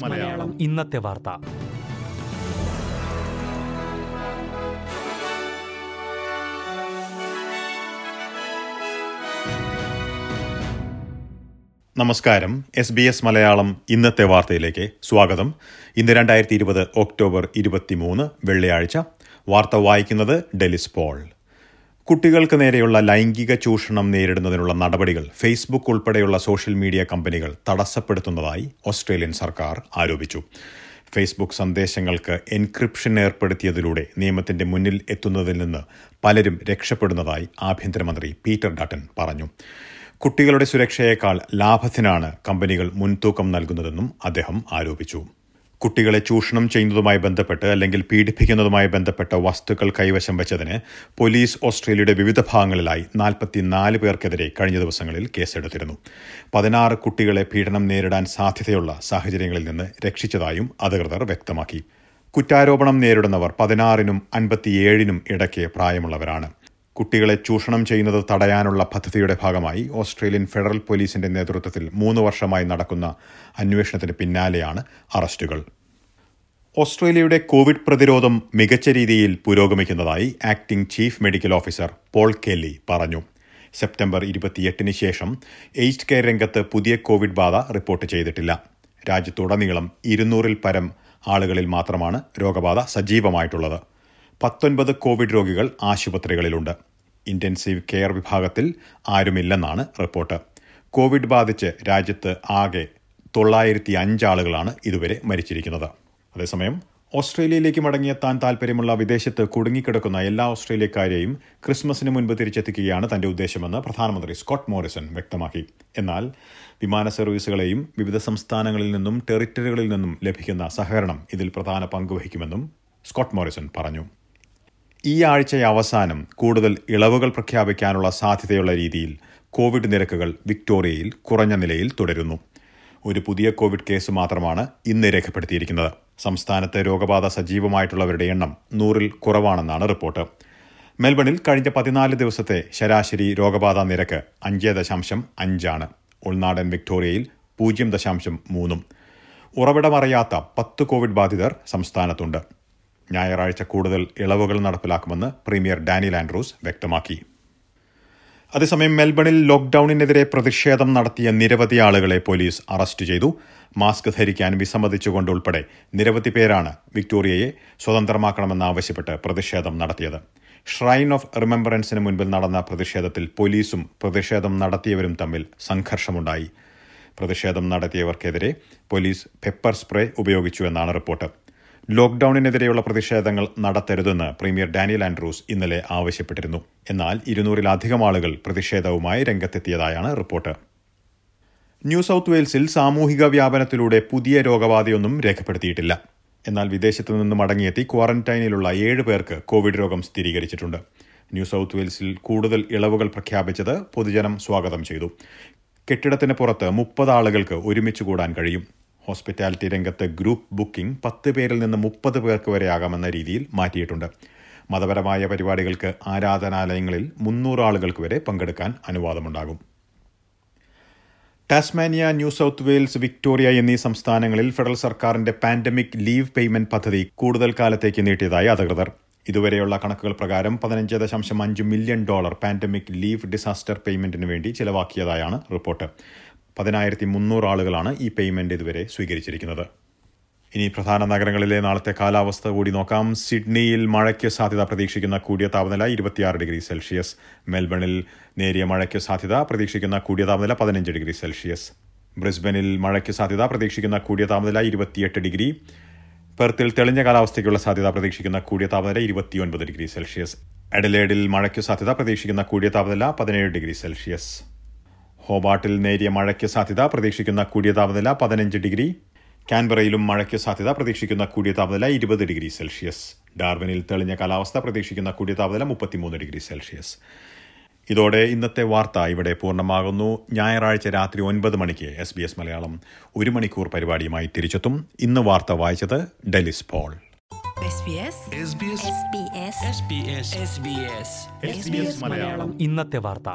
മലയാളം. ഇന്നത്തെ വാർത്ത. നമസ്കാരം. എസ് ബി എസ് മലയാളം ഇന്നത്തെ വാർത്തയിലേക്ക് സ്വാഗതം. ഇന്ന് രണ്ടായിരത്തി ഇരുപത് ഒക്ടോബർ ഇരുപത്തിമൂന്ന് വെള്ളിയാഴ്ച. വാർത്ത വായിക്കുന്നത് ഡെലിസ് പോൾ. കുട്ടികൾക്ക് നേരെയുള്ള ലൈംഗിക ചൂഷണം നേരിടുന്നതിനുള്ള നടപടികൾ ഫേസ്ബുക്ക് ഉൾപ്പെടെയുള്ള സോഷ്യൽ മീഡിയ കമ്പനികൾ തടസ്സപ്പെടുത്തുന്നതായി ഓസ്ട്രേലിയൻ സർക്കാർ ആരോപിച്ചു. ഫേസ്ബുക്ക് സന്ദേശങ്ങൾക്ക് എൻക്രിപ്ഷൻ ഏർപ്പെടുത്തിയതിലൂടെ നിയമത്തിന്റെ മുന്നിൽ എത്തുന്നതിൽ നിന്ന് പലരും രക്ഷപ്പെടുന്നതായി ആഭ്യന്തരമന്ത്രി പീറ്റർ ഡട്ടൻ പറഞ്ഞു. കുട്ടികളുടെ സുരക്ഷയേക്കാൾ ലാഭത്തിനാണ് കമ്പനികൾ മുൻതൂക്കം നൽകുന്നതെന്നും അദ്ദേഹം ആരോപിച്ചു. കുട്ടികളെ ചൂഷണം ചെയ്യുന്നതുമായി ബന്ധപ്പെട്ട് അല്ലെങ്കിൽ പീഡിപ്പിക്കുന്നതുമായി ബന്ധപ്പെട്ട വസ്തുക്കൾ കൈവശം വെച്ചതിന് പോലീസ് ഓസ്ട്രേലിയയുടെ വിവിധ ഭാഗങ്ങളിലായി നാൽപ്പത്തിനാല് പേർക്കെതിരെ കഴിഞ്ഞ ദിവസങ്ങളിൽ കേസെടുത്തിരുന്നു. പതിനാറ് കുട്ടികളെ പീഡനം നേരിടാൻ സാധ്യതയുള്ള സാഹചര്യങ്ങളിൽ നിന്ന് രക്ഷിച്ചതായും അധികൃതർ വ്യക്തമാക്കി. കുറ്റാരോപണം നേരിടുന്നവർ പതിനാറിനും അൻപത്തിയേഴിനും ഇടയ്ക്ക് പ്രായമുള്ളവരാണ്. കുട്ടികളെ ചൂഷണം ചെയ്യുന്നത് തടയാനുള്ള പദ്ധതിയുടെ ഭാഗമായി ഓസ്ട്രേലിയൻ ഫെഡറൽ പോലീസിന്റെ നേതൃത്വത്തിൽ മൂന്ന് വർഷമായി നടക്കുന്ന അന്വേഷണത്തിന് പിന്നാലെയാണ് അറസ്റ്റുകൾ. ഓസ്ട്രേലിയയുടെ കോവിഡ് പ്രതിരോധം മികച്ച രീതിയിൽ പുരോഗമിക്കുന്നതായി acting chief medical officer Paul Kelly പറഞ്ഞു. സെപ്റ്റംബർ ഇരുപത്തിയെട്ടിന് ശേഷം എയ്ഡ് കെയർ രംഗത്ത് പുതിയ കോവിഡ് ബാധ റിപ്പോർട്ട് ചെയ്തിട്ടില്ല. രാജ്യത്തുടനീളം ഇരുന്നൂറിൽ പരം ആളുകളിൽ മാത്രമാണ് രോഗബാധ സജീവമായിട്ടുള്ളത്. പത്തൊൻപത് കോവിഡ് രോഗികൾ ആശുപത്രികളിലുണ്ട്. ഇന്റൻസീവ് കെയർ വിഭാഗത്തിൽ ആരുമില്ലെന്നാണ് റിപ്പോർട്ട്. കോവിഡ് ബാധിച്ച് രാജ്യത്ത് ആകെ തൊള്ളായിരത്തി അഞ്ചാളുകളാണ് ഇതുവരെ മരിച്ചിരിക്കുന്നത്. അതേസമയം ഓസ്ട്രേലിയയിലേക്ക് മടങ്ങിയെത്താൻ താൽപ്പര്യമുള്ള വിദേശത്ത് കുടുങ്ങിക്കിടക്കുന്ന എല്ലാ ഓസ്ട്രേലിയക്കാരെയും ക്രിസ്മസിന് മുൻപ് തിരിച്ചെത്തിക്കുകയാണ് തന്റെ ഉദ്ദേശമെന്ന് പ്രധാനമന്ത്രി സ്കോട്ട് മോറിസൺ വ്യക്തമാക്കി. എന്നാൽ വിമാന സർവീസുകളെയും വിവിധ സംസ്ഥാനങ്ങളിൽ നിന്നും ടെറിറ്ററികളിൽ നിന്നും ലഭിക്കുന്ന സഹകരണം ഇതിൽ പ്രധാന പങ്കുവഹിക്കുമെന്നും സ്കോട്ട് മോറിസൺ പറഞ്ഞു. ഈ ആഴ്ച അവസാനം കൂടുതൽ ഇളവുകൾ പ്രഖ്യാപിക്കാനുള്ള സാധ്യതയുള്ള രീതിയിൽ കോവിഡ് നിരക്കുകൾ വിക്ടോറിയയിൽ കുറഞ്ഞ നിലയിൽ തുടരുന്നു. ഒരു പുതിയ കോവിഡ് കേസ് മാത്രമാണ് ഇന്ന് രേഖപ്പെടുത്തിയിരിക്കുന്നത്. സംസ്ഥാനത്തെ രോഗബാധ സജീവമായിട്ടുള്ളവരുടെ എണ്ണം നൂറിൽ കുറവാണെന്നാണ് റിപ്പോർട്ട്. മെൽബണിൽ കഴിഞ്ഞ പതിനാല് ദിവസത്തെ ശരാശരി രോഗബാധ നിരക്ക് അഞ്ച് ദശാംശം അഞ്ചാണ്. ഉൾനാടൻ വിക്ടോറിയയിൽ പൂജ്യം ദശാംശം മൂന്നും. ഉറവിടമറിയാത്ത പത്ത് കോവിഡ് ബാധിതർ സംസ്ഥാനത്തുണ്ട്. ഞായറാഴ്ച കൂടുതൽ ഇളവുകൾ നടപ്പിലാക്കുമെന്ന് പ്രീമിയർ ഡാനിയൽ ആൻഡ്രൂസ് വ്യക്തമാക്കി. അതേസമയം മെൽബണിൽ ലോക്ക്ഡൌണിനെതിരെ പ്രതിഷേധം നടത്തിയ നിരവധി ആളുകളെ പോലീസ് അറസ്റ്റ് ചെയ്തു. മാസ്ക് ധരിക്കാൻ വിസമ്മതിച്ചുകൊണ്ട് ഉൾപ്പെടെ നിരവധി പേരാണ് വിക്ടോറിയയെ സ്വതന്ത്രമാക്കണമെന്നാവശ്യപ്പെട്ട് പ്രതിഷേധം നടത്തിയത്. ഷ്രൈൻ ഓഫ് റിമംബറൻസിന് മുൻപിൽ നടന്ന പ്രതിഷേധത്തിൽ പോലീസും പ്രതിഷേധം നടത്തിയവരും തമ്മിൽ സംഘർഷമുണ്ടായി. പ്രതിഷേധം നടത്തിയവർക്കെതിരെ പോലീസ് പെപ്പർ സ്പ്രേ ഉപയോഗിച്ചു എന്നാണ് റിപ്പോർട്ട്. ലോക്ഡൌണിനെതിരെയുള്ള പ്രതിഷേധങ്ങൾ നടത്തരുതെന്ന് പ്രീമിയർ ഡാനിയൽ ആൻഡ്രൂസ് ഇന്നലെ ആവശ്യപ്പെട്ടിരുന്നു. എന്നാൽ ഇരുന്നൂറിലധികം ആളുകൾ പ്രതിഷേധവുമായി രംഗത്തെത്തിയതായാണ് റിപ്പോർട്ട്. ന്യൂ സൌത്ത് വെയിൽസിൽ സാമൂഹിക വ്യാപനത്തിലൂടെ പുതിയ രോഗബാധയൊന്നും രേഖപ്പെടുത്തിയിട്ടില്ല. എന്നാൽ വിദേശത്തു നിന്ന് മടങ്ങിയെത്തി ക്വാറന്റൈനിലുള്ള ഏഴ് പേർക്ക് കോവിഡ് രോഗം സ്ഥിരീകരിച്ചിട്ടുണ്ട്. ന്യൂ സൌത്ത് വെയിൽസിൽ കൂടുതൽ ഇളവുകൾ പ്രഖ്യാപിച്ചത് പൊതുജനം സ്വാഗതം ചെയ്തു. കെട്ടിടത്തിന് പുറത്ത് മുപ്പത് ആളുകൾക്ക് ഒരുമിച്ച് കൂടാൻ കഴിയും. ഹോസ്പിറ്റാലിറ്റി രംഗത്ത് ഗ്രൂപ്പ് ബുക്കിംഗ് പത്ത് പേരിൽ നിന്ന് മുപ്പത് പേർക്ക് വരെ ആകാമെന്ന രീതിയിൽ മാറ്റിയിട്ടുണ്ട്. മതപരമായ പരിപാടികൾക്ക് ആരാധനാലയങ്ങളിൽ മുന്നൂറ് ആളുകൾക്ക് വരെ പങ്കെടുക്കാൻ അനുവാദമുണ്ടാകും. Tasmania New South Wales Victoria എന്നീ സംസ്ഥാനങ്ങളിൽ ഫെഡറൽ സർക്കാരിന്റെ പാൻഡമിക് ലീവ് പേയ്മെന്റ് പദ്ധതി കൂടുതൽ കാലത്തേക്ക് നീട്ടിയതായി അധികൃതർ. ഇതുവരെയുള്ള കണക്കുകൾ പ്രകാരം പതിനഞ്ച് ദശാംശം അഞ്ച് million dollar pandemic leave disaster പേയ്മെന്റിന് വേണ്ടി ചിലവാക്കിയതായാണ് റിപ്പോർട്ട്. പതിനായിരത്തി മുന്നൂറ് ആളുകളാണ് ഈ പേയ്മെന്റ് ഇതുവരെ സ്വീകരിച്ചിരിക്കുന്നത്. ഇനി പ്രധാന നഗരങ്ങളിലെ നാളത്തെ കാലാവസ്ഥ കൂടി നോക്കാം. സിഡ്നിയിൽ മഴയ്ക്ക് സാധ്യത പ്രതീക്ഷിക്കുന്ന കൂടിയ താപനില ഇരുപത്തിയാറ് ഡിഗ്രി സെൽഷ്യസ്. മെൽബണിൽ നേരിയ മഴയ്ക്ക് സാധ്യത പ്രതീക്ഷിക്കുന്ന കൂടിയ താപനില പതിനഞ്ച് ഡിഗ്രി സെൽഷ്യസ്. ബ്രിസ്ബനിൽ മഴയ്ക്ക് സാധ്യത പ്രതീക്ഷിക്കുന്ന കൂടിയ താപനില ഇരുപത്തിയെട്ട് ഡിഗ്രി. പെർത്തിൽ തെളിഞ്ഞ കാലാവസ്ഥയ്ക്കുള്ള സാധ്യത പ്രതീക്ഷിക്കുന്ന കൂടിയ താപനില ഇരുപത്തിയൊൻപത് ഡിഗ്രി സെൽഷ്യസ്. എഡലേഡിൽ മഴയ്ക്ക് സാധ്യത പ്രതീക്ഷിക്കുന്ന കൂടിയ താപനില പതിനേഴ് ഡിഗ്രി സെൽഷ്യസ്. ഹോബാട്ടിൽ നേരിയ മഴയ്ക്ക് സാധ്യത പ്രതീക്ഷിക്കുന്ന കൂടിയ താപനില പതിനഞ്ച് ഡിഗ്രി. കാൻബറയിലും മഴയ്ക്ക് സാധ്യത പ്രതീക്ഷിക്കുന്ന കൂടിയ താപനില ഇരുപത് ഡിഗ്രി സെൽഷ്യസ്. ഡാർവിനിൽ തെളിഞ്ഞ കാലാവസ്ഥ പ്രതീക്ഷിക്കുന്ന കൂടിയ താപനില മുപ്പത്തിമൂന്ന് ഡിഗ്രി സെൽഷ്യസ്. ഇതോടെ ഇന്നത്തെ വാർത്ത ഇവിടെ പൂർണമാകുന്നു. ഞായറാഴ്ച രാത്രി ഒൻപത് മണിക്ക് എസ് ബി എസ് മലയാളം ഒരു മണിക്കൂർ പരിപാടിയുമായി തിരിച്ചെത്തും. ഇന്ന് വാർത്ത വായിച്ചത് ഡെലിസ് പോൾ. ഇന്നത്തെ വാർത്ത.